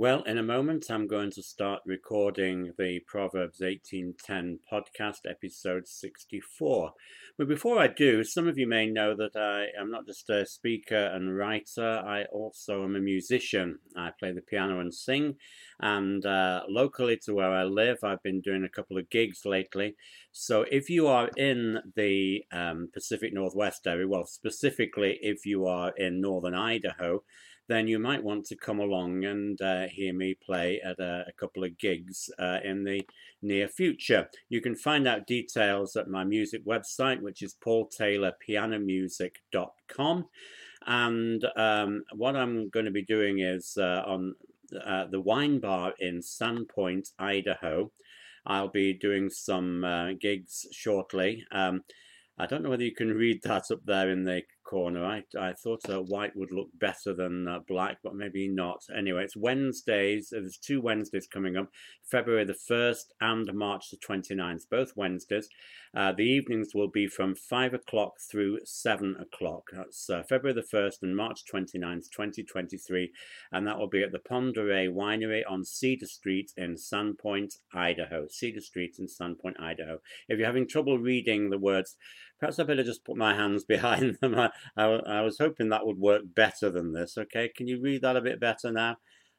Well, in a moment, I'm going to start recording the Proverbs 1810 podcast, episode 64. But before I do, some of you may know that I am not just a speaker and writer, I also am a musician. I play the piano and sing, and uh, locally to where I live, I've been doing a couple of gigs lately. So if you are in the um, Pacific Northwest area, well, specifically if you are in northern Idaho, then you might want to come along and uh, hear me play at a, a couple of gigs uh, in the near future. You can find out details at my music website, which is paultaylorpianomusic.com. And um, what I'm going to be doing is uh, on uh, the wine bar in Sandpoint, Idaho. I'll be doing some uh, gigs shortly. Um, I don't know whether you can read that up there in the corner. I, I thought uh, white would look better than uh, black, but maybe not. Anyway, it's Wednesdays. There's two Wednesdays coming up February the 1st and March the 29th, both Wednesdays. Uh, the evenings will be from 5 o'clock through 7 o'clock. That's uh, February the 1st and March 29th, 2023. And that will be at the Oreille Winery on Cedar Street in Sandpoint, Idaho. Cedar Street in Sandpoint, Idaho. If you're having trouble reading the words, perhaps I better just put my hands behind them. I, I, I was hoping that would work better than this. Okay, can you read that a bit better now?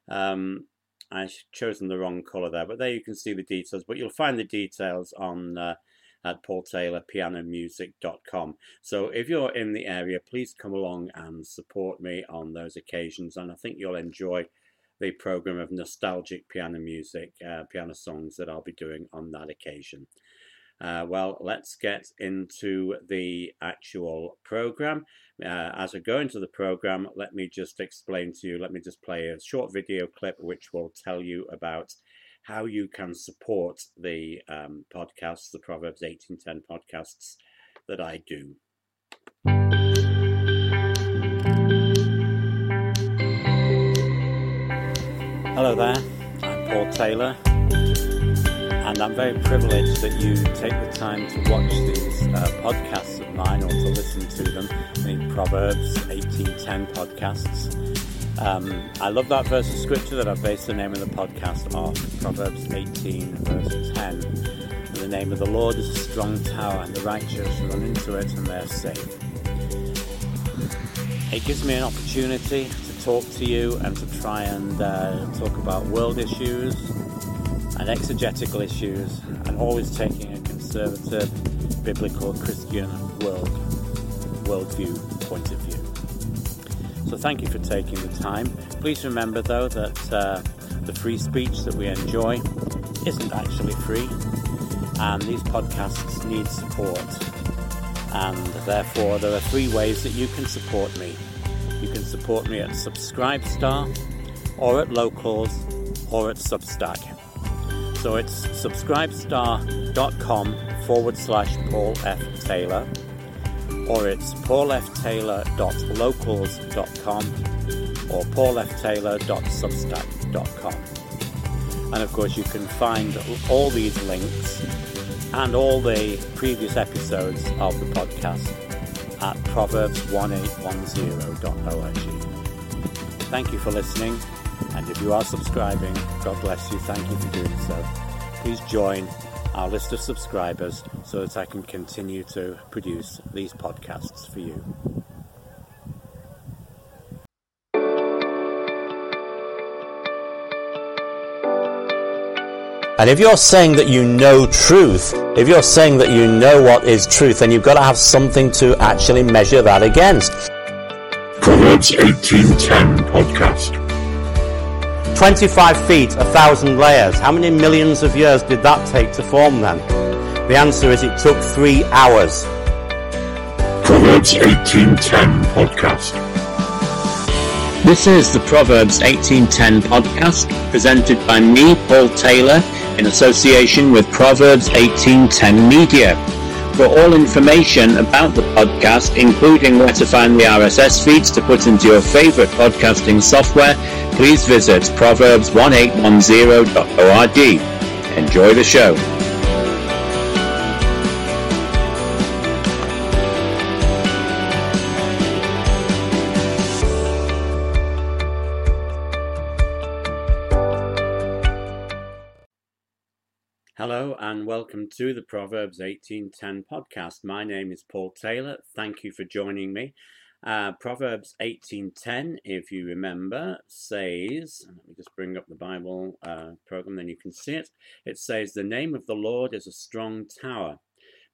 Um, I've chosen the wrong colour there, but there you can see the details. But you'll find the details on uh, at paultaylorpianomusic.com. So if you're in the area, please come along and support me on those occasions, and I think you'll enjoy the program of nostalgic piano music, uh, piano songs that I'll be doing on that occasion. Uh, well, let's get into the actual program. Uh, as I go into the program, let me just explain to you, let me just play a short video clip which will tell you about how you can support the um, podcasts, the Proverbs 1810 podcasts that I do. Hello there, I'm Paul Taylor and I'm very privileged that you take the time to watch these uh, podcasts of mine or to listen to them, the Proverbs 1810 podcasts. Um, I love that verse of scripture that I've based the name of the podcast off, Proverbs 18, verse 10. The name of the Lord is a strong tower, and the righteous run into it and they're safe. It gives me an opportunity to talk to you and to try and uh, talk about world issues, and exegetical issues, and always taking a conservative, biblical, Christian world worldview point of view. So thank you for taking the time. Please remember, though, that uh, the free speech that we enjoy isn't actually free, and these podcasts need support. And therefore, there are three ways that you can support me. You can support me at Subscribestar, or at Locals, or at Substack. So it's subscribestar.com forward slash Paul F. Taylor, or it's paulftaylor.locals.com or paulftaylor.substack.com. And of course, you can find all these links and all the previous episodes of the podcast at proverbs1810.org. Thank you for listening and if you are subscribing, God bless you. Thank you for doing so. Please join our list of subscribers so that I can continue to produce these podcasts for you. And if you're saying that you know truth, if you're saying that you know what is truth, then you've got to have something to actually measure that against. Proverbs 1810 podcast. 25 feet, a thousand layers. How many millions of years did that take to form then? The answer is it took three hours. Proverbs 1810 podcast. This is the Proverbs 1810 podcast presented by me, Paul Taylor, in association with Proverbs 1810 Media. For all information about the podcast, including where to find the RSS feeds to put into your favorite podcasting software, please visit proverbs1810.org. Enjoy the show. Welcome to the Proverbs 1810 podcast. My name is Paul Taylor. Thank you for joining me. Uh, Proverbs 1810, if you remember, says, let me just bring up the Bible uh, program, then you can see it. It says, The name of the Lord is a strong tower.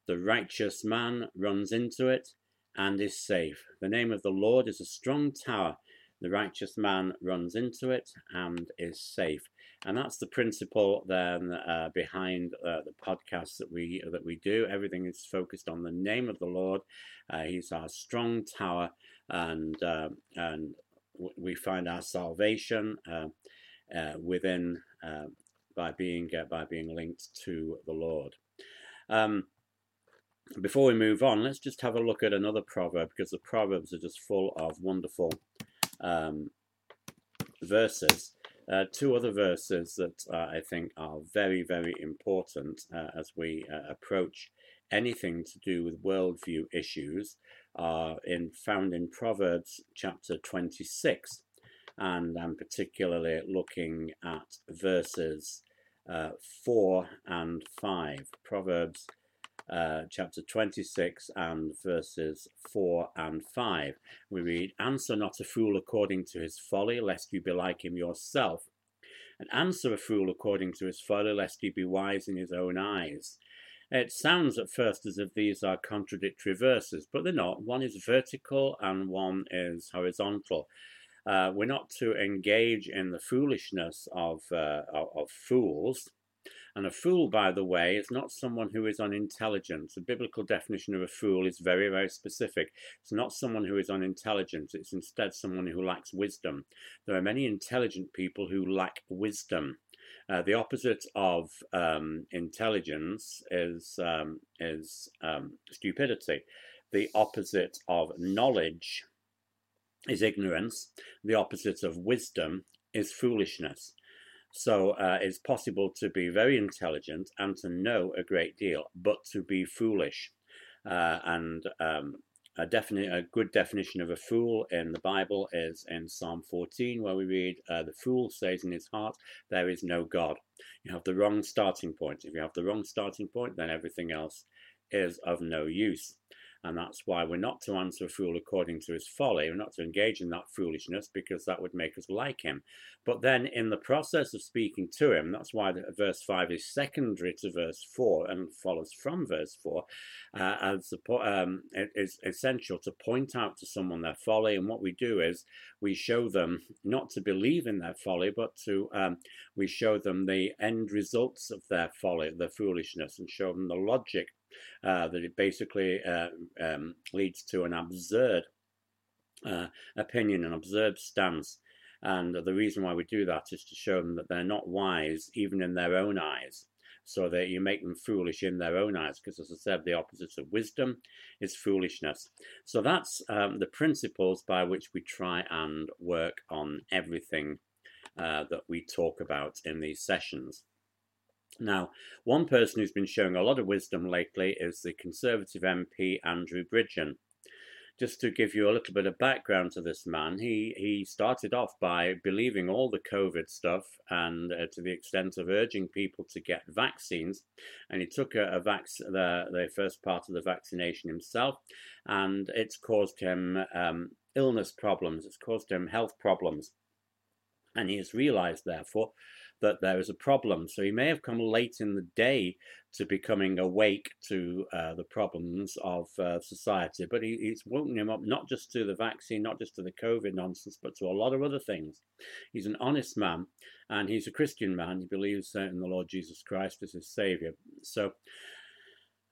The righteous man runs into it and is safe. The name of the Lord is a strong tower. The righteous man runs into it and is safe. And that's the principle then uh, behind uh, the podcast that we that we do. Everything is focused on the name of the Lord. Uh, he's our strong tower, and uh, and we find our salvation uh, uh, within by being by being linked to the Lord. Um, before we move on, let's just have a look at another proverb because the proverbs are just full of wonderful um, verses. Uh, two other verses that uh, I think are very, very important uh, as we uh, approach anything to do with worldview issues are in, found in Proverbs chapter 26. And I'm particularly looking at verses uh, 4 and 5. Proverbs uh, chapter 26 and verses 4 and 5. We read, Answer not a fool according to his folly, lest you be like him yourself. And answer a fool according to his folly, lest he be wise in his own eyes. It sounds at first as if these are contradictory verses, but they're not. One is vertical and one is horizontal. Uh, we're not to engage in the foolishness of, uh, of, of fools, and a fool, by the way, is not someone who is unintelligent. The biblical definition of a fool is very, very specific. It's not someone who is unintelligent, it's instead someone who lacks wisdom. There are many intelligent people who lack wisdom. Uh, the opposite of um, intelligence is, um, is um, stupidity. The opposite of knowledge is ignorance. The opposite of wisdom is foolishness. So uh, it's possible to be very intelligent and to know a great deal, but to be foolish. Uh, and um, a, definite, a good definition of a fool in the Bible is in Psalm 14, where we read, uh, The fool says in his heart, There is no God. You have the wrong starting point. If you have the wrong starting point, then everything else is of no use. And that's why we're not to answer a fool according to his folly. We're not to engage in that foolishness because that would make us like him. But then, in the process of speaking to him, that's why the, verse 5 is secondary to verse 4 and follows from verse 4, uh, as um, it is essential to point out to someone their folly. And what we do is we show them not to believe in their folly, but to um, we show them the end results of their folly, their foolishness, and show them the logic uh, that it basically uh, um, leads to an absurd uh, opinion, an absurd stance. And the reason why we do that is to show them that they're not wise even in their own eyes. So that you make them foolish in their own eyes, because as I said, the opposite of wisdom is foolishness. So that's um, the principles by which we try and work on everything uh, that we talk about in these sessions. Now, one person who's been showing a lot of wisdom lately is the Conservative MP Andrew Bridgen. Just to give you a little bit of background to this man, he, he started off by believing all the COVID stuff and uh, to the extent of urging people to get vaccines. And he took a, a vac- the, the first part of the vaccination himself, and it's caused him um, illness problems, it's caused him health problems. And he has realized, therefore, that there is a problem. So he may have come late in the day to becoming awake to uh, the problems of uh, society, but he, he's woken him up not just to the vaccine, not just to the COVID nonsense, but to a lot of other things. He's an honest man and he's a Christian man. He believes in the Lord Jesus Christ as his Savior. So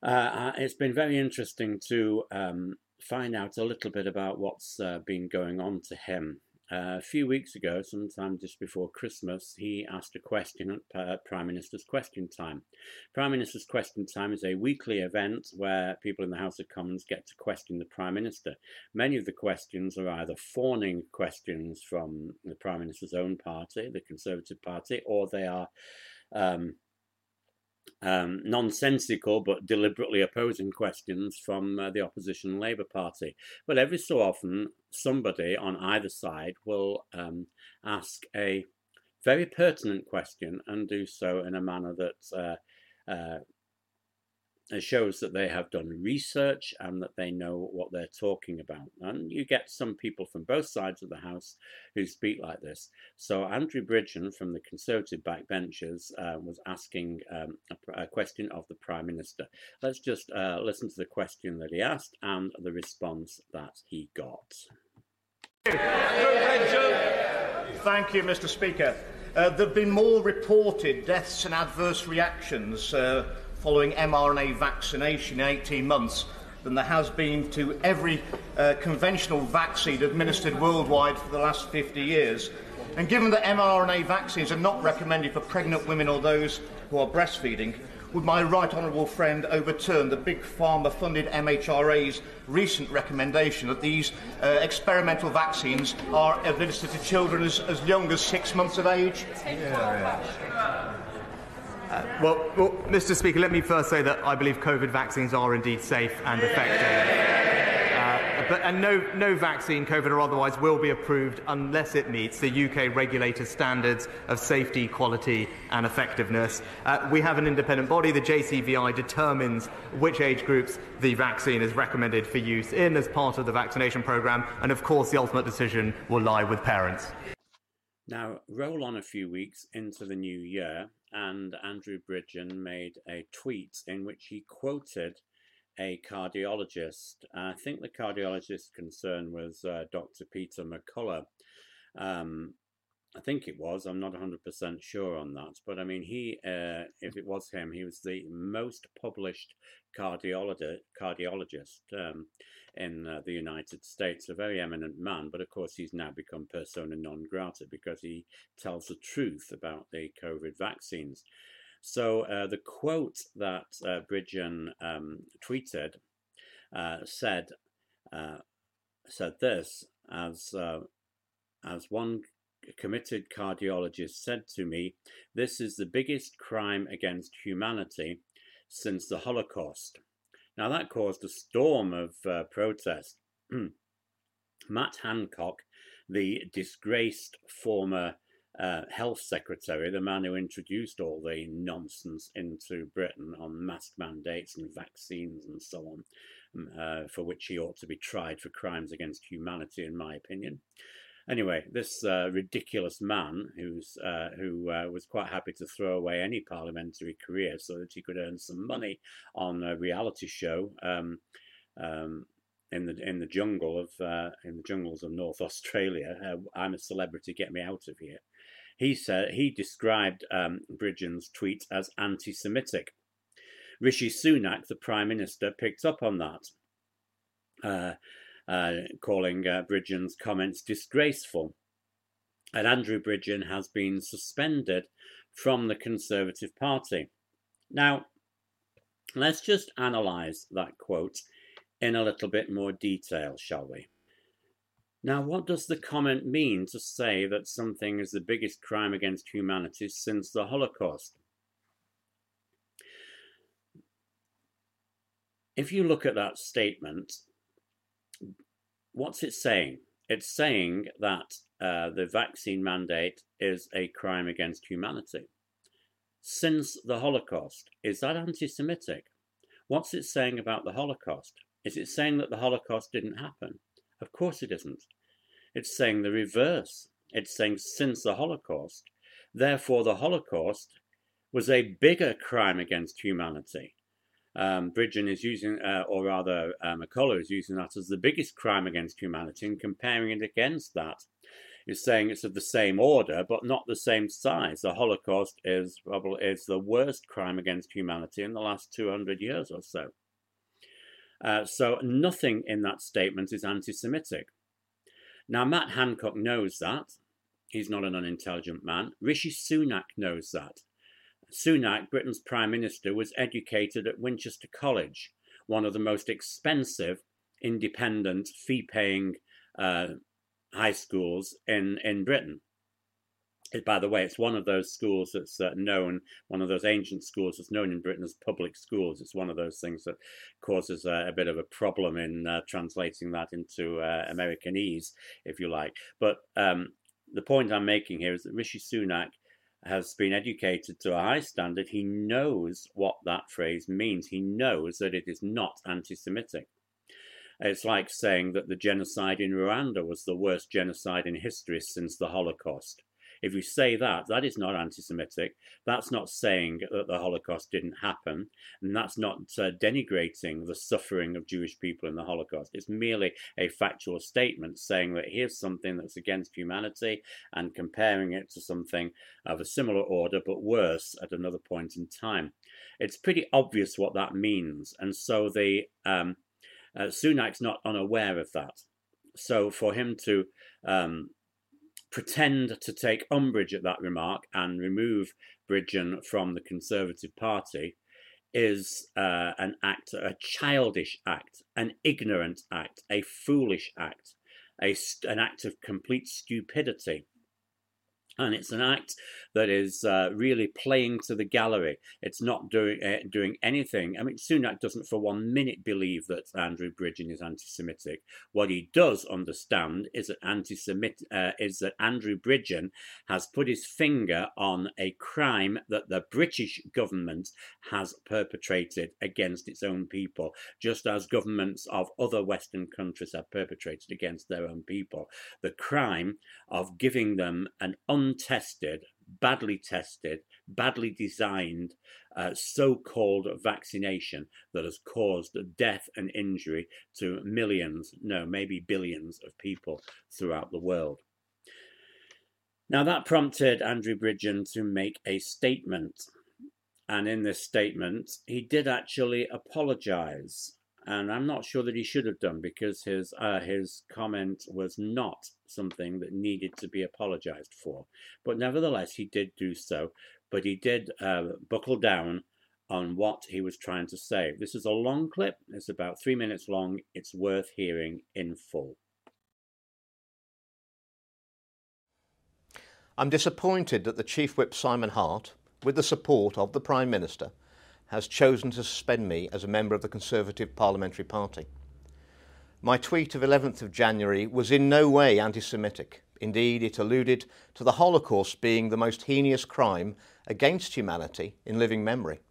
uh, uh, it's been very interesting to um, find out a little bit about what's uh, been going on to him. A few weeks ago, sometime just before Christmas, he asked a question at uh, Prime Minister's Question Time. Prime Minister's Question Time is a weekly event where people in the House of Commons get to question the Prime Minister. Many of the questions are either fawning questions from the Prime Minister's own party, the Conservative Party, or they are um, um, nonsensical but deliberately opposing questions from uh, the opposition Labour Party. But every so often, somebody on either side will um, ask a very pertinent question and do so in a manner that uh, uh, it shows that they have done research and that they know what they're talking about. And you get some people from both sides of the House who speak like this. So Andrew Bridgen from the Conservative backbenchers uh, was asking um, a, a, question of the Prime Minister. Let's just uh, listen to the question that he asked and the response that he got. Thank you, Mr. Speaker. Uh, there have been more reported deaths and adverse reactions uh, following mRNA vaccination in 18 months than there has been to every uh, conventional vaccine administered worldwide for the last 50 years. And given that mRNA vaccines are not recommended for pregnant women or those who are breastfeeding, would my right honourable friend overturn the big pharma funded MHRA's recent recommendation that these uh, experimental vaccines are administered to children as, as young as six months of age? Yeah. Uh, well, well, Mr. Speaker, let me first say that I believe COVID vaccines are indeed safe and effective. But, and no, no vaccine, COVID or otherwise, will be approved unless it meets the UK regulator's standards of safety, quality, and effectiveness. Uh, we have an independent body, the JCVI determines which age groups the vaccine is recommended for use in as part of the vaccination programme, and of course, the ultimate decision will lie with parents. Now, roll on a few weeks into the new year, and Andrew Bridgen made a tweet in which he quoted a cardiologist. I think the cardiologist concerned was uh, Dr. Peter McCullough. Um, I think it was. I'm not 100% sure on that. But I mean, he, uh, if it was him, he was the most published cardiologist, cardiologist um, in uh, the United States, a very eminent man. But of course, he's now become persona non grata because he tells the truth about the COVID vaccines. So uh, the quote that uh, Bridgen um, tweeted uh, said uh, said this as uh, as one committed cardiologist said to me, "This is the biggest crime against humanity since the Holocaust." Now that caused a storm of uh, protest. Matt Hancock, the disgraced former uh, health secretary, the man who introduced all the nonsense into Britain on mask mandates and vaccines and so on, um, uh, for which he ought to be tried for crimes against humanity, in my opinion. Anyway, this uh, ridiculous man, who's uh, who uh, was quite happy to throw away any parliamentary career so that he could earn some money on a reality show, um, um, in the in the jungle of uh, in the jungles of North Australia. Uh, I'm a celebrity. Get me out of here. He said he described um, Bridgen's tweet as anti-Semitic. Rishi Sunak, the Prime Minister, picked up on that, uh, calling uh, Bridgen's comments disgraceful. And Andrew Bridgen has been suspended from the Conservative Party. Now, let's just analyse that quote in a little bit more detail, shall we? Now, what does the comment mean to say that something is the biggest crime against humanity since the Holocaust? If you look at that statement, what's it saying? It's saying that uh, the vaccine mandate is a crime against humanity. Since the Holocaust, is that anti Semitic? What's it saying about the Holocaust? Is it saying that the Holocaust didn't happen? Of course it isn't. It's saying the reverse. It's saying since the Holocaust. Therefore, the Holocaust was a bigger crime against humanity. Um, Bridgen is using, uh, or rather, uh, McCullough is using that as the biggest crime against humanity and comparing it against that. Is saying it's of the same order, but not the same size. The Holocaust is probably is the worst crime against humanity in the last 200 years or so. Uh, so nothing in that statement is anti-Semitic. Now, Matt Hancock knows that. He's not an unintelligent man. Rishi Sunak knows that. Sunak, Britain's Prime Minister, was educated at Winchester College, one of the most expensive, independent, fee paying uh, high schools in, in Britain by the way, it's one of those schools that's uh, known, one of those ancient schools that's known in Britain as public schools. It's one of those things that causes uh, a bit of a problem in uh, translating that into uh, Americanese, if you like. But um, the point I'm making here is that Rishi Sunak has been educated to a high standard, he knows what that phrase means. He knows that it is not anti Semitic. It's like saying that the genocide in Rwanda was the worst genocide in history since the Holocaust. If you say that, that is not anti Semitic. That's not saying that the Holocaust didn't happen. And that's not uh, denigrating the suffering of Jewish people in the Holocaust. It's merely a factual statement saying that here's something that's against humanity and comparing it to something of a similar order but worse at another point in time. It's pretty obvious what that means. And so the um, uh, Sunak's not unaware of that. So for him to um, pretend to take umbrage at that remark and remove Bridgen from the Conservative Party is uh, an act, a childish act, an ignorant act, a foolish act, a, an act of complete stupidity. And it's an act that is uh, really playing to the gallery. It's not doing uh, doing anything. I mean, Sunak doesn't for one minute believe that Andrew Bridgen is anti-Semitic. What he does understand is that anti-Semit uh, is that Andrew Bridgen has put his finger on a crime that the British government has perpetrated against its own people, just as governments of other Western countries have perpetrated against their own people. The crime of giving them an untested badly tested, badly designed uh, so called vaccination that has caused death and injury to millions, no, maybe billions of people throughout the world. Now, that prompted Andrew Bridgen to make a statement. And in this statement, he did actually apologize and I'm not sure that he should have done because his uh, his comment was not something that needed to be apologized for. But nevertheless, he did do so. But he did uh, buckle down on what he was trying to say. This is a long clip. It's about three minutes long. It's worth hearing in full. I'm disappointed that the Chief Whip Simon Hart, with the support of the Prime Minister, has chosen to suspend me as a member of the Conservative Parliamentary Party. My tweet of 11th of January was in no way anti-Semitic. Indeed, it alluded to the Holocaust being the most heinous crime against humanity in living memory.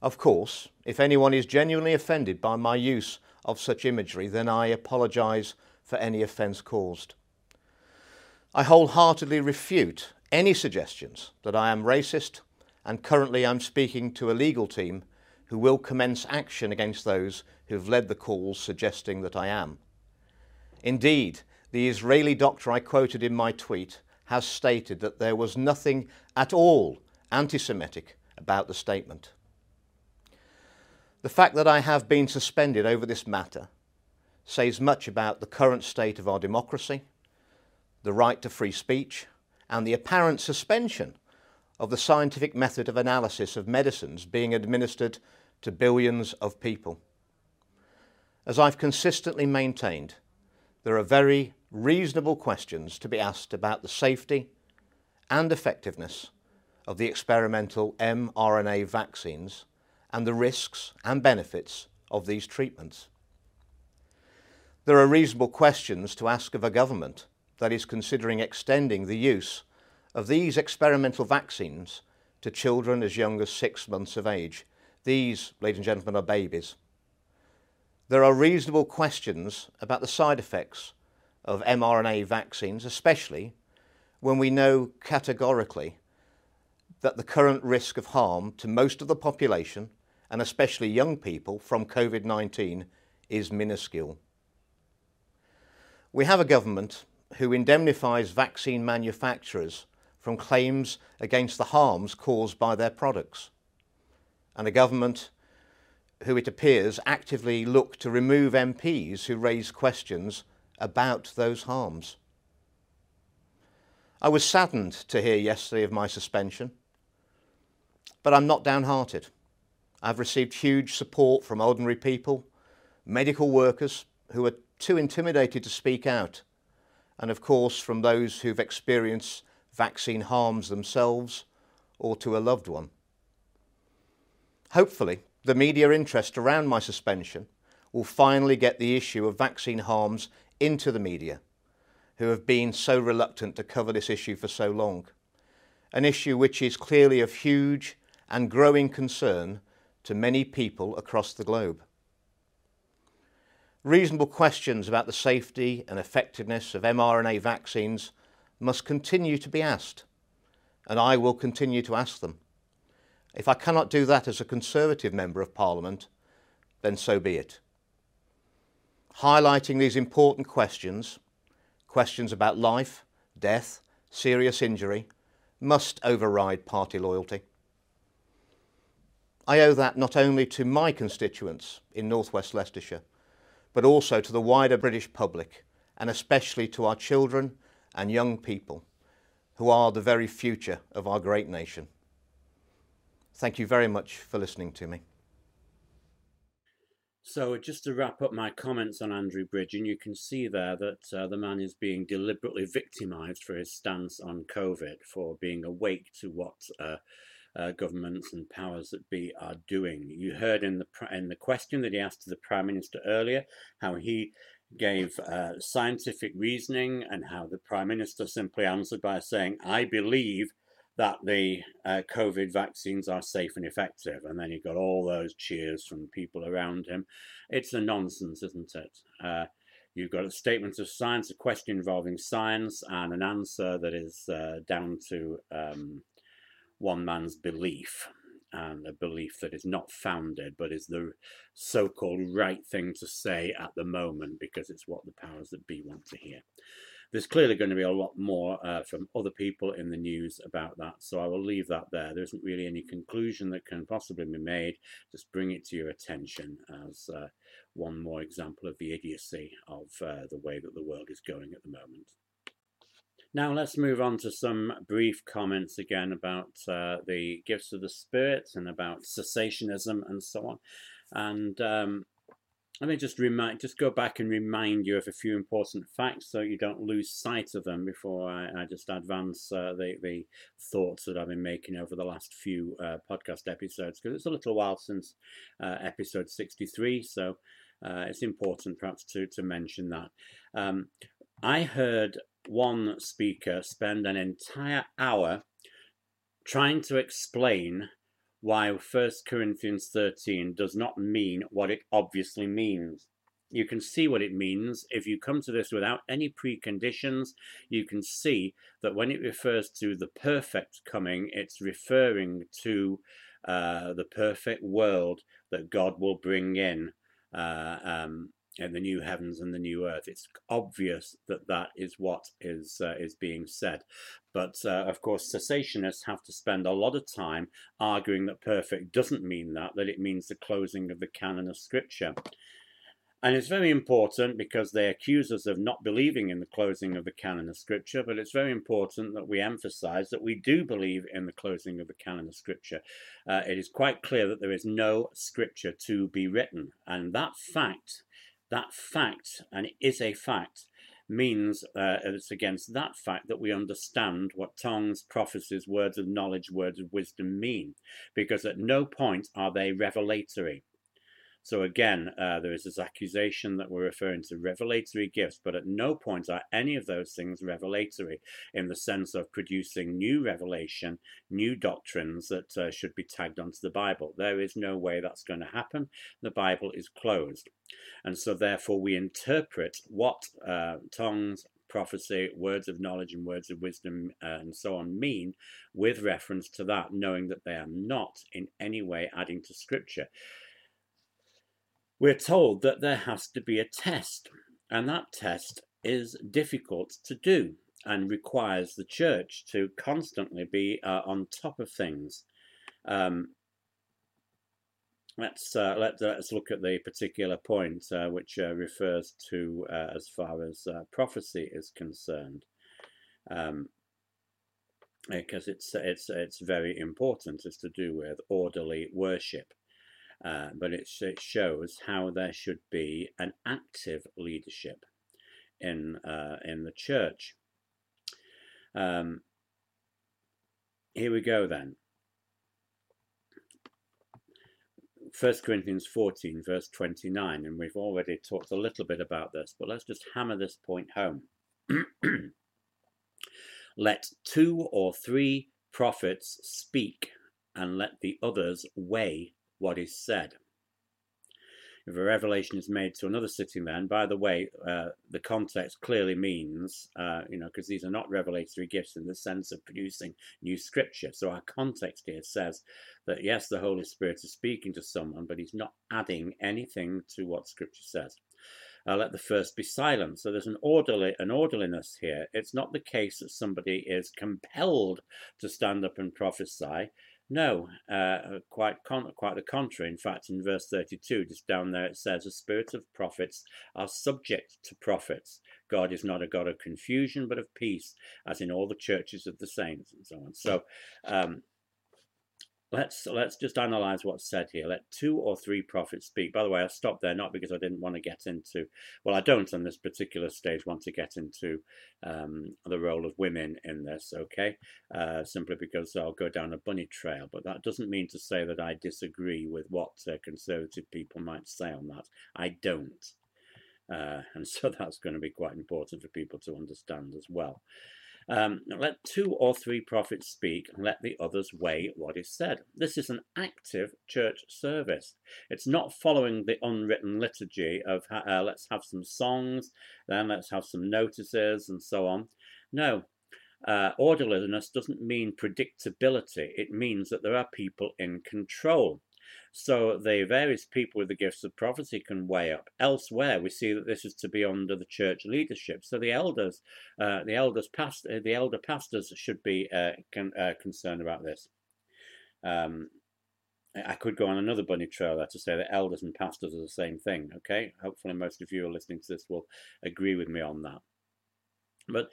Of course, if anyone is genuinely offended by my use of such imagery, then I apologise for any offence caused. I wholeheartedly refute any suggestions that I am racist and currently I'm speaking to a legal team who will commence action against those who have led the calls suggesting that I am. Indeed, the Israeli doctor I quoted in my tweet has stated that there was nothing at all anti Semitic about the statement. The fact that I have been suspended over this matter says much about the current state of our democracy, the right to free speech, and the apparent suspension of the scientific method of analysis of medicines being administered to billions of people. As I've consistently maintained, there are very reasonable questions to be asked about the safety and effectiveness of the experimental mRNA vaccines and the risks and benefits of these treatments. There are reasonable questions to ask of a government that is considering extending the use of these experimental vaccines to children as young as six months of age. These, ladies and gentlemen, are babies. There are reasonable questions about the side effects of mRNA vaccines, especially when we know categorically that the current risk of harm to most of the population, and especially young people, from COVID 19 is minuscule. We have a government who indemnifies vaccine manufacturers from claims against the harms caused by their products. And a government who it appears actively look to remove MPs who raise questions about those harms. I was saddened to hear yesterday of my suspension, but I'm not downhearted. I've received huge support from ordinary people, medical workers who are too intimidated to speak out, and of course from those who've experienced vaccine harms themselves or to a loved one. Hopefully, the media interest around my suspension will finally get the issue of vaccine harms into the media, who have been so reluctant to cover this issue for so long. an issue which is clearly of huge and growing concern to many people across the globe. Reasonable questions about the safety and effectiveness of mRNA vaccines must continue to be asked, and I will continue to ask them. If I cannot do that as a Conservative Member of Parliament, then so be it. Highlighting these important questions, questions about life, death, serious injury, must override party loyalty. I owe that not only to my constituents in northwest Leicestershire, but also to the wider British public, and especially to our children and young people, who are the very future of our great nation. Thank you very much for listening to me. So, just to wrap up my comments on Andrew Bridgen, you can see there that uh, the man is being deliberately victimised for his stance on COVID, for being awake to what uh, uh, governments and powers that be are doing. You heard in the in the question that he asked to the Prime Minister earlier how he gave uh, scientific reasoning and how the Prime Minister simply answered by saying, "I believe." that the uh, COVID vaccines are safe and effective. And then he got all those cheers from people around him. It's a nonsense, isn't it? Uh, you've got a statement of science, a question involving science, and an answer that is uh, down to um, one man's belief. And a belief that is not founded, but is the so called right thing to say at the moment because it's what the powers that be want to hear there's clearly going to be a lot more uh, from other people in the news about that. So I will leave that there. There isn't really any conclusion that can possibly be made. Just bring it to your attention as uh, one more example of the idiocy of uh, the way that the world is going at the moment. Now let's move on to some brief comments again about uh, the gifts of the Spirit and about cessationism and so on. And um, let me just remind, just go back and remind you of a few important facts so you don't lose sight of them before I, I just advance uh, the, the thoughts that I've been making over the last few uh, podcast episodes because it's a little while since uh, episode 63, so uh, it's important perhaps to, to mention that. Um, I heard one speaker spend an entire hour trying to explain why 1 Corinthians 13 does not mean what it obviously means. You can see what it means. If you come to this without any preconditions, you can see that when it refers to the perfect coming, it's referring to uh, the perfect world that God will bring in uh, um, and the new heavens and the new earth. It's obvious that that is what is uh, is being said, but uh, of course, cessationists have to spend a lot of time arguing that perfect doesn't mean that; that it means the closing of the canon of Scripture. And it's very important because they accuse us of not believing in the closing of the canon of Scripture, but it's very important that we emphasize that we do believe in the closing of the canon of Scripture. Uh, it is quite clear that there is no Scripture to be written, and that fact that fact, and it is a fact, means uh, it's against that fact that we understand what tongues, prophecies, words of knowledge, words of wisdom mean, because at no point are they revelatory. So again, uh, there is this accusation that we're referring to revelatory gifts, but at no point are any of those things revelatory in the sense of producing new revelation, new doctrines that uh, should be tagged onto the Bible. There is no way that's going to happen. The Bible is closed. And so therefore we interpret what uh, tongues, prophecy, words of knowledge, and words of wisdom, uh, and so on mean with reference to that, knowing that they are not in any way adding to Scripture we're told that there has to be a test, and that test is difficult to do and requires the church to constantly be uh, on top of things. Um, let's uh, let, us look at the particular point uh, which uh, refers to uh, as far as uh, prophecy is concerned. Um, because it's it's it's very important. It's to do with orderly worship. Uh, but it, it, shows how there should be an active leadership in uh, in the church. Um, here we go then. 1 Corinthians 14, verse 29, and we've already talked a little bit about this, but let's just hammer this point home. Let two or three prophets speak and let the others weigh what is said. If a revelation is made to another sitting man, by the way, uh, the context clearly means, uh, you know, because these are not revelatory gifts in the sense of producing new scripture. So our context here says that yes, the Holy Spirit is speaking to someone, but he's not adding anything to what scripture says. Uh, let the first be silent. So there's an orderly an orderliness here. It's not the case that somebody is compelled to stand up and prophesy. No, uh, quite con- quite the contrary. In fact, in verse 32, just down there, it says, The spirit of prophets are subject to prophets. God is not a God of confusion, but of peace, as in all the churches of the saints, and so on. So, um, let's let's just analyze what's said here. Let two or three prophets speak. By the way i stopped there not because i didn't want to get into well i don't on this particular stage want to get into um, the role of women in this okay? Uh, simply because i'll go down a bunny trail but that doesn't mean to say that i disagree with what uh, conservative people might say on that. I don't. Uh, and so that's going to be quite important for people to understand as well um, let two or three prophets speak, and let the others weigh what is said. This is an active church service. It's not following the unwritten liturgy of uh, let's have some songs, then let's have some notices, and so on. No, uh, orderliness doesn't mean predictability. It means that there are people in control. So the various people with the gifts of prophecy can weigh up. Elsewhere, we see that this is to be under the church leadership. So the elders, uh, the elders, past, uh, the elder pastors should be uh, con- uh, concerned about this. Um, I could go on another bunny trail there to say that elders and pastors are the same thing. Okay, hopefully most of you who are listening to this will agree with me on that. But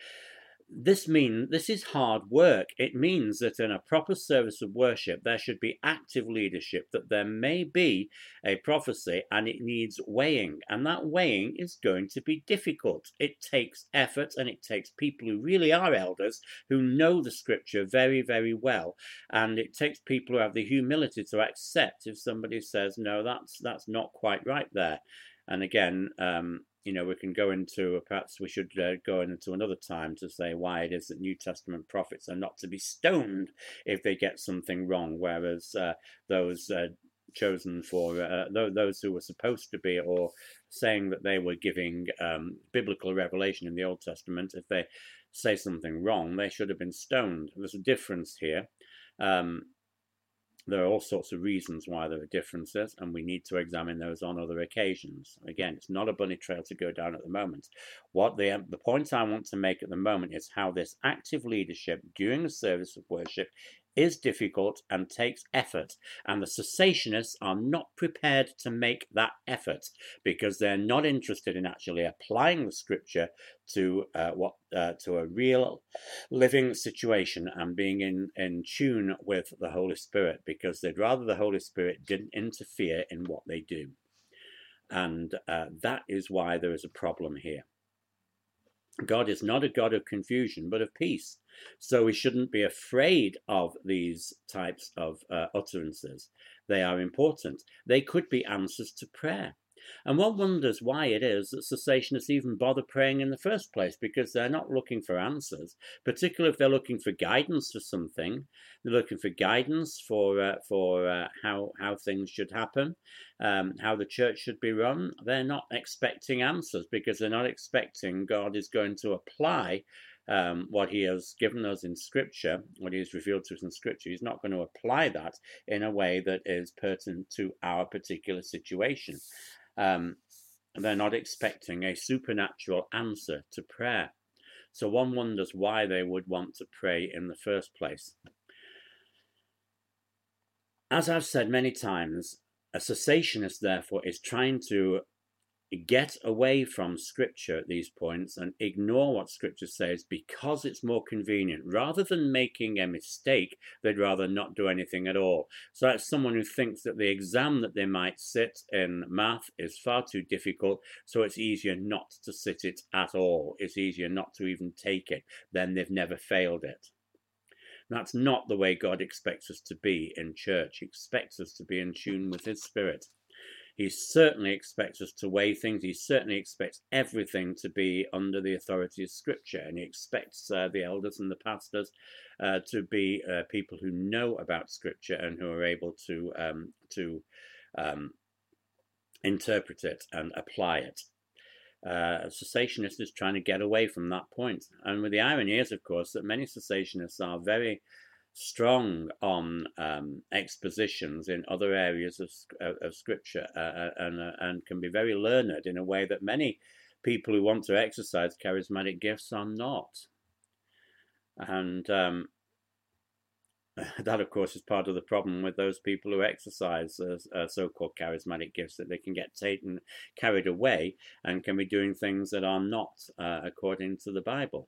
this mean this is hard work. It means that in a proper service of worship there should be active leadership, that there may be a prophecy and it needs weighing. And that weighing is going to be difficult. It takes effort and it takes people who really are elders who know the scripture very, very well. And it takes people who have the humility to accept if somebody says, no, that's that's not quite right there. And again, um, you know, we can go into, perhaps we should uh, go into another time to say why it is that New Testament prophets are not to be stoned if they get something wrong, whereas uh, those uh, chosen for uh, those who were supposed to be or saying that they were giving um, biblical revelation in the Old Testament, if they say something wrong, they should have been stoned. There's a difference here. Um, there are all sorts of reasons why there are differences, and we need to examine those on other occasions. Again, it's not a bunny trail to go down at the moment. What the, um, the point I want to make at the moment is how this active leadership during the service of worship is difficult and takes effort, and the cessationists are not prepared to make that effort because they're not interested in actually applying the scripture to uh, what uh, to a real living situation and being in in tune with the Holy Spirit because they'd rather the Holy Spirit didn't interfere in what they do, and uh, that is why there is a problem here. God is not a God of confusion, but of peace. So we shouldn't be afraid of these types of uh, utterances. They are important. They could be answers to prayer. And one wonders why it is that cessationists even bother praying in the first place, because they're not looking for answers, particularly if they're looking for guidance for something. They're looking for guidance for uh, for uh, how how things should happen, um, how the church should be run. They're not expecting answers because they're not expecting God is going to apply um, what he has given us in Scripture, what he has revealed to us in Scripture, he's not going to apply that in a way that is pertinent to our particular situation. Um, they're not expecting a supernatural answer to prayer. So one wonders why they would want to pray in the first place. As I've said many times, a cessationist, therefore, is trying to get away from scripture at these points and ignore what scripture says because it's more convenient. Rather than making a mistake, they'd rather not do anything at all. So that's someone who thinks that the exam that they might sit in math is far too difficult, so it's easier not to sit it at all. It's easier not to even take it. Then they've never failed it. That's not the way God expects us to be in church. He expects us to be in tune with His Spirit. He certainly expects us to weigh things. He certainly expects everything to be under the authority of Scripture, and he expects uh, the elders and the pastors uh, to be uh, people who know about Scripture and who are able to um, to um, interpret it and apply it. Uh, cessationist is trying to get away from that point. And with the irony is, of course, that many cessationists are very strong on um, expositions in other areas of, of scripture uh, uh, and, uh, and can be very learned in a way that many people who want to exercise charismatic gifts are not. And um, that, of course, is part of the problem with those people who exercise uh, uh, so-called charismatic gifts that they can get taken, carried away, and can be doing things that are not uh, according to the Bible.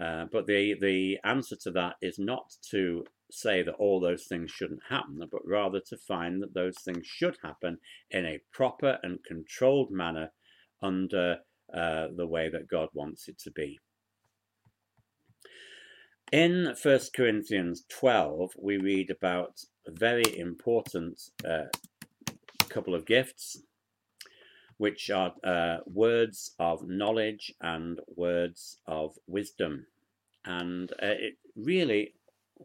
Uh, but the the answer to that is not to say that all those things shouldn't happen, but rather to find that those things should happen in a proper and controlled manner under uh, the way that God wants it to be. In 1 Corinthians 12, we read about a very important uh, couple of gifts, which are uh, words of knowledge and words of wisdom. And uh, it really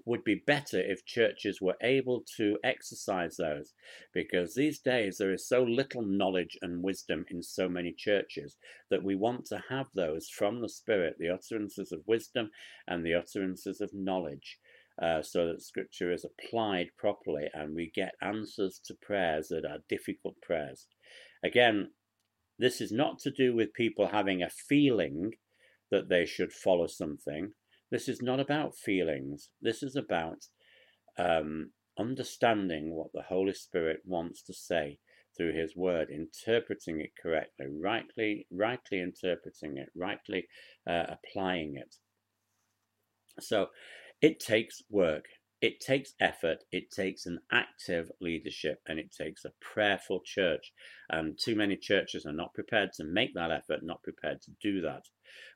would be better if churches were able to exercise those because these days there is so little knowledge and wisdom in so many churches that we want to have those from the Spirit, the utterances of wisdom and the utterances of knowledge. Uh, so that scripture is applied properly and we get answers to prayers that are difficult prayers. Again, this is not to do with people having a feeling that they should follow something this is not about feelings. This is about um, understanding what the Holy Spirit wants to say through His Word, interpreting it correctly, rightly, rightly interpreting it, rightly uh, applying it. So, it takes work. It takes effort, it takes an active leadership, and it takes a prayerful church. And too many churches are not prepared to make that effort, not prepared to do that.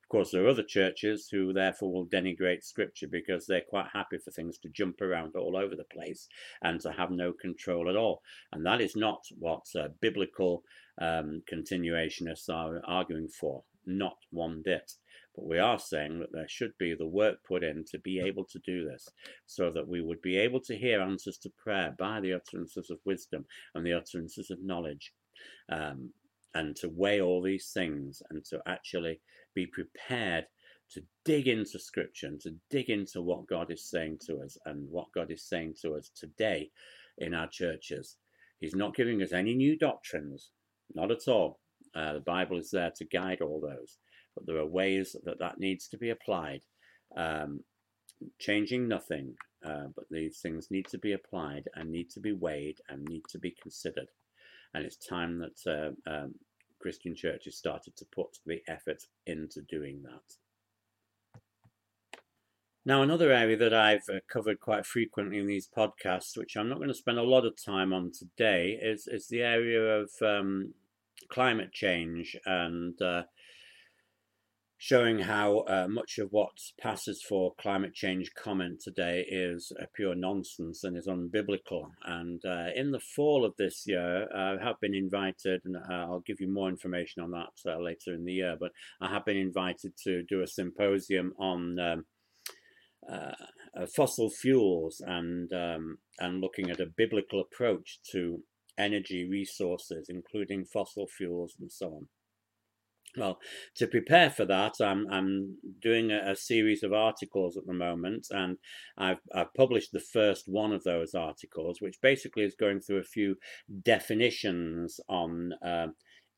Of course, there are other churches who therefore will denigrate scripture because they're quite happy for things to jump around all over the place and to have no control at all. And that is not what uh, biblical um, continuationists are arguing for, not one bit. But we are saying that there should be the work put in to be able to do this, so that we would be able to hear answers to prayer by the utterances of wisdom and the utterances of knowledge. Um, and to weigh all these things and to actually be prepared to dig into scripture and to dig into what God is saying to us and what God is saying to us today in our churches. He's not giving us any new doctrines, not at all. Uh, the Bible is there to guide all those, but there are ways that that needs to be applied. Um, changing nothing, uh, but these things need to be applied and need to be weighed and need to be considered. And it's time that uh, um, Christian churches started to put the effort into doing that. Now, another area that I've uh, covered quite frequently in these podcasts, which I'm not going to spend a lot of time on today, is, is the area of um, climate change and uh, showing how uh, much of what passes for climate change comment today is uh, pure nonsense and is unbiblical. And uh, in the fall of this year, I have been invited, and uh, I'll give you more information on that uh, later in the year, but I have been invited to do a symposium on. Um, uh, fossil fuels and um, and looking at a biblical approach to energy resources, including fossil fuels and so on. Well, to prepare for that, I'm, I'm doing a, a, series of articles at the moment, and I've, I've published the first one of those articles, which basically is going through a few definitions on uh,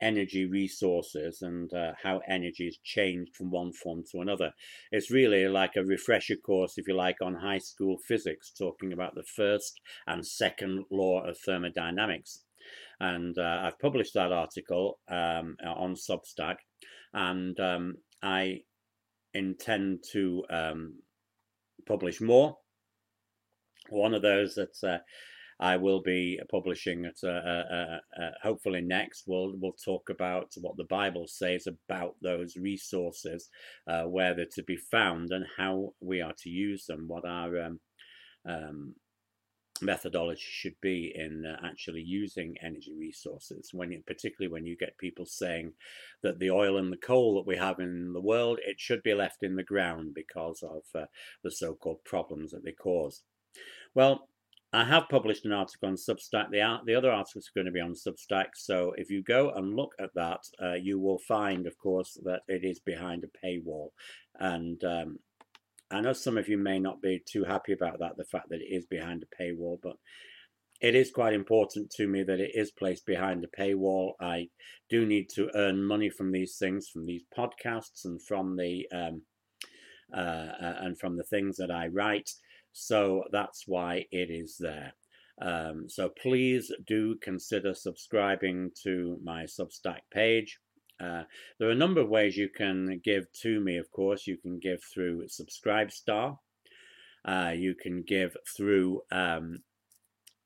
energy resources and uh, how energy is changed from one form to another. It's really like a refresher course, if you like, on high school physics, talking about the first and second law of thermodynamics and uh, I've published that article um, on Substack, and um, I intend to um, publish more. One of those that uh, I will be publishing at uh, uh, uh, hopefully next. We'll we'll talk about what the Bible says about those resources, uh, where they're to be found, and how we are to use them. What our um, um, methodology should be in uh, actually using energy resources when you, particularly when you get people saying that the oil and the coal that we have in the world it should be left in the ground because of uh, the so-called problems that they cause well I have published an article on Substack. The, the other articles are going to be on Substack. So if you go and look at that, uh, you will find, of course, that it is behind a paywall. And um, I know some of you may not be too happy about that, the fact that it is behind a paywall, but it is quite important to me that it is placed behind a paywall. I do need to earn money from these things, from these podcasts, and from the um, uh, uh, and from the things that I write. So that's why it is there. Um, so please do consider subscribing to my Substack page. Uh, there are a number of ways you can give to me, of course. You can give through Subscribestar. Uh, you can give through um,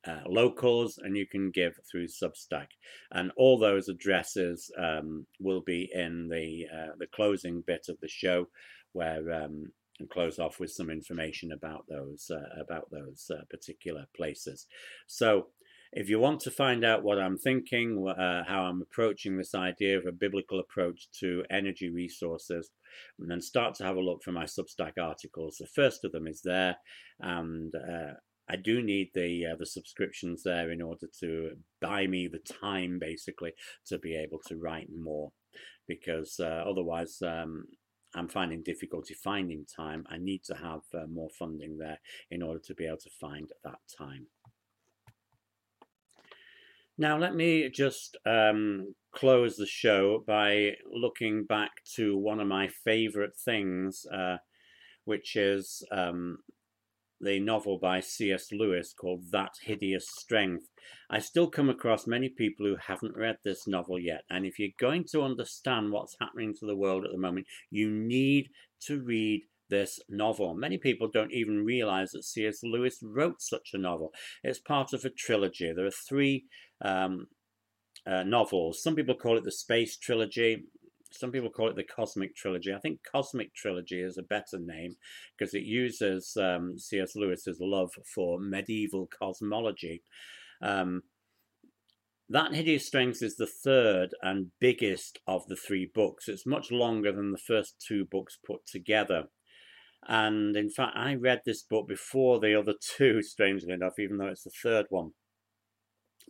uh, locals and you can give through Substack. And all those addresses um, will be in the, uh, the closing bit of the show where um, and close off with some information about those uh, about those uh, particular places. So if you want to find out what I'm thinking, uh, how I'm approaching this idea of a biblical approach to energy resources, and then start to have a look for my Substack articles. The first of them is there, and uh, I do need the uh, the subscriptions there in order to buy me the time, basically, to be able to write more, because uh, otherwise. Um, I'm finding difficulty finding time. I need to have uh, more funding there in order to be able to find that time. Now, let me just um, close the show by looking back to one of my favorite things, uh, which is um, the novel by C.S. Lewis called That Hideous Strength. I still come across many people who haven't read this novel yet, and if you're going to understand what's happening to the world at the moment, you need to read this novel. Many people don't even realize that C.S. Lewis wrote such a novel. It's part of a trilogy. There are three um, uh, novels. Some people call it the Space Trilogy. Some people call it the Cosmic Trilogy. I think Cosmic Trilogy is a better name because it uses um, C.S. Lewis's love for medieval cosmology. Um, that Hideous Strength is the third and biggest of the three books. It's much longer than the first two books put together. And in fact, I read this book before the other two, strangely enough, even though it's the third one.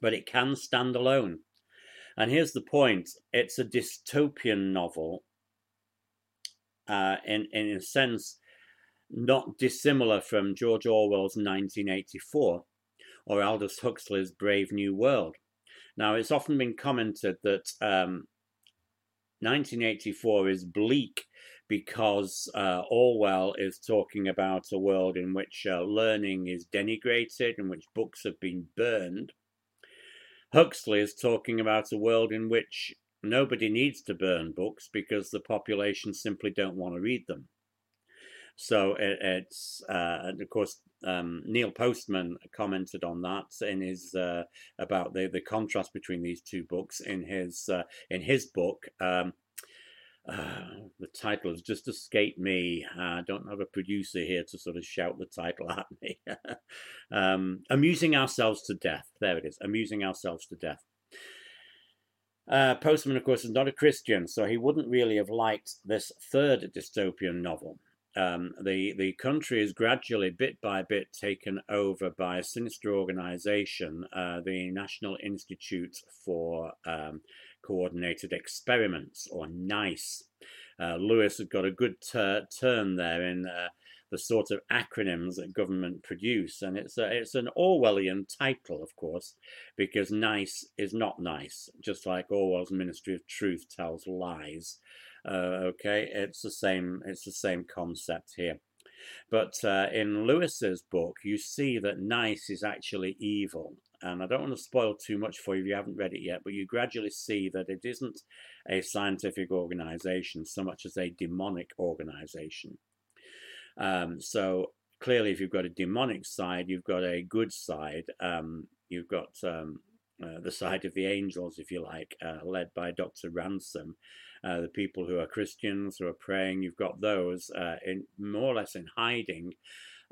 But it can stand alone. And here's the point it's a dystopian novel, uh, in, in a sense, not dissimilar from George Orwell's 1984 or Aldous Huxley's Brave New World. Now, it's often been commented that um, 1984 is bleak because uh, Orwell is talking about a world in which uh, learning is denigrated, in which books have been burned. Huxley is talking about a world in which nobody needs to burn books because the population simply don't want to read them. So it, it's, uh, and of course, um, Neil Postman commented on that in his uh, about the, the contrast between these two books in his uh, in his book um, uh, the title has just escaped me. I don't have a producer here to sort of shout the title at me. um, amusing ourselves to death. There it is. Amusing ourselves to death. Uh, Postman, of course, is not a Christian, so he wouldn't really have liked this third dystopian novel. Um, the the country is gradually, bit by bit, taken over by a sinister organisation, uh, the National Institute for um, Coordinated Experiments, or NICE. Uh, Lewis has got a good ter- turn there in uh, the sort of acronyms that government produce, and it's a, it's an Orwellian title, of course, because nice is not nice, just like Orwell's Ministry of Truth tells lies. Uh, okay, it's the same. It's the same concept here. But uh, in Lewis's book, you see that nice is actually evil, and I don't want to spoil too much for you if you haven't read it yet, but you gradually see that it isn't a scientific organization so much as a demonic organization. Um, so clearly, if you've got a demonic side, you've got a good side. Um, you've got um, uh, the side of the angels, if you like, uh, led by Dr. Ransom. Uh, the people who are Christians who are praying, you've got those uh, in more or less in hiding.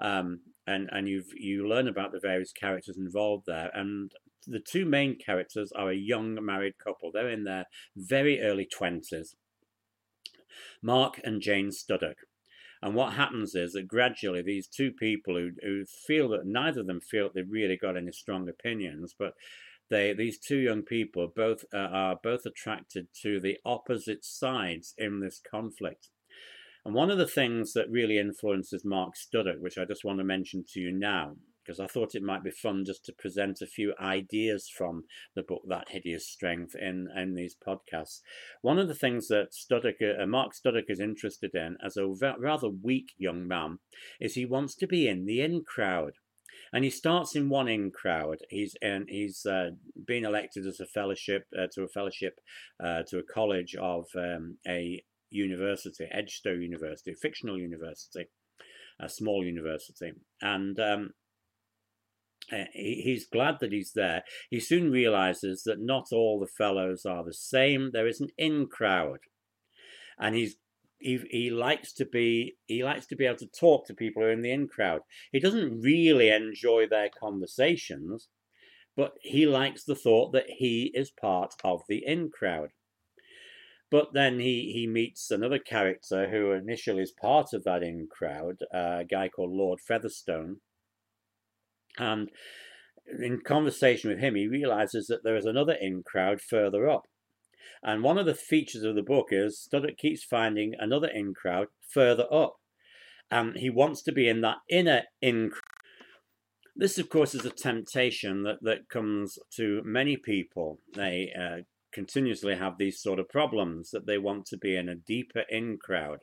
Um, and and you you learn about the various characters involved there, and the two main characters are a young married couple. They're in their very early twenties, Mark and Jane Studdock. And what happens is that gradually these two people who, who feel that neither of them feel they've really got any strong opinions, but they these two young people both uh, are both attracted to the opposite sides in this conflict. And one of the things that really influences Mark Studdock, which I just want to mention to you now, because I thought it might be fun just to present a few ideas from the book That Hideous Strength in, in these podcasts. One of the things that Studdock, uh, Mark Studdock is interested in as a rather weak young man is he wants to be in the in crowd and he starts in one in crowd. He's and he's uh, been elected as a fellowship uh, to a fellowship uh, to a college of um, a university, Edgestow University, fictional university, a small university, and. Um, uh, he's glad that he's there. He soon realizes that not all the fellows are the same. There is an in crowd, and he's he, he likes to be he likes to be able to talk to people who are in the in crowd. He doesn't really enjoy their conversations, but he likes the thought that he is part of the in crowd. But then he, he meets another character who initially is part of that in crowd, uh, a guy called Lord Feverstone. And in conversation with him, he realizes that there is another in crowd further up. And one of the features of the book is Studdock keeps finding another in crowd further up. And he wants to be in that inner in crowd. This, of course, is a temptation that, that comes to many people. They uh, continuously have these sort of problems that they want to be in a deeper in crowd.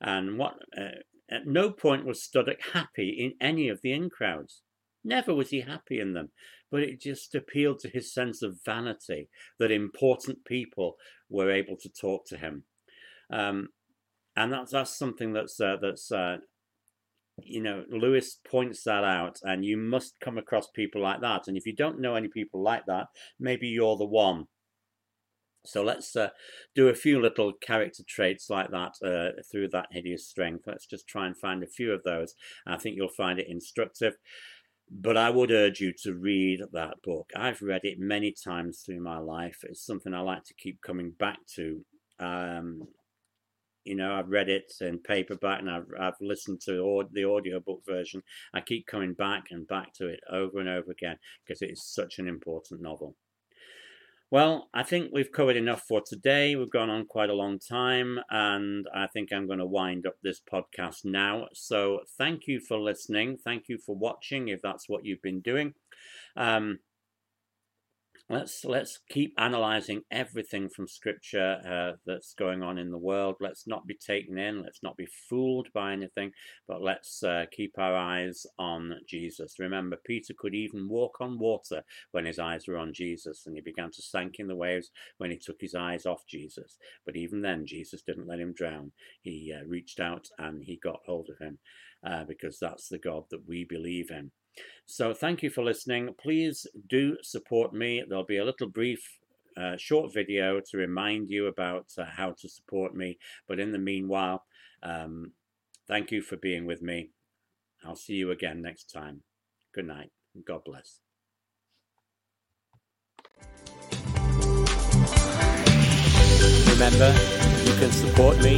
And what uh, at no point was Studdock happy in any of the in crowds. Never was he happy in them but it just appealed to his sense of vanity that important people were able to talk to him. Um, and that's that's something that's uh, that's uh, you know Lewis points that out, and you must come across people like that. And if you don't know any people like that, maybe you're the one. So let's uh, do a few little character traits like that uh, through that hideous strength. Let's just try and find a few of those. I think you'll find it instructive. But I would urge you to read that book. I've read it many times through my life. It's something I like to keep coming back to. Um, you know, I've read it in paperback and I've, I've listened to the audiobook version. I keep coming back and back to it over and over again because it is such an important novel. Well, I think we've covered enough for today. We've gone on quite a long time, and I think I'm going to wind up this podcast now. So, thank you for listening. Thank you for watching, if that's what you've been doing. Um, let's let's keep analyzing everything from scripture uh, that's going on in the world. Let's not be taken in let's not be fooled by anything but let's uh, keep our eyes on jesus. Remember peter could even walk on water when his eyes were on jesus and he began to sink in the waves when he took his eyes off jesus. But even then jesus didn't let him drown. He uh, reached out and he got hold of him uh, because that's the god that we believe in so thank you for listening. Please do support me. There'll be a little brief uh, short video to remind you about uh, how to support me. But in the meanwhile, um, thank you for being with me. I'll see you again next time. Good night. God bless. Remember, you can support me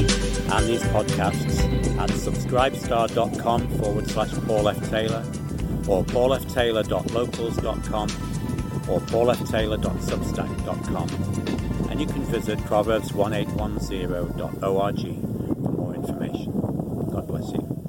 and these podcasts at subscribestar.com forward slash Paul F. Taylor or paulftaylor.locals.com or paulftaylor.substack.com. And you can visit proverbs1810.org for more information. God bless you.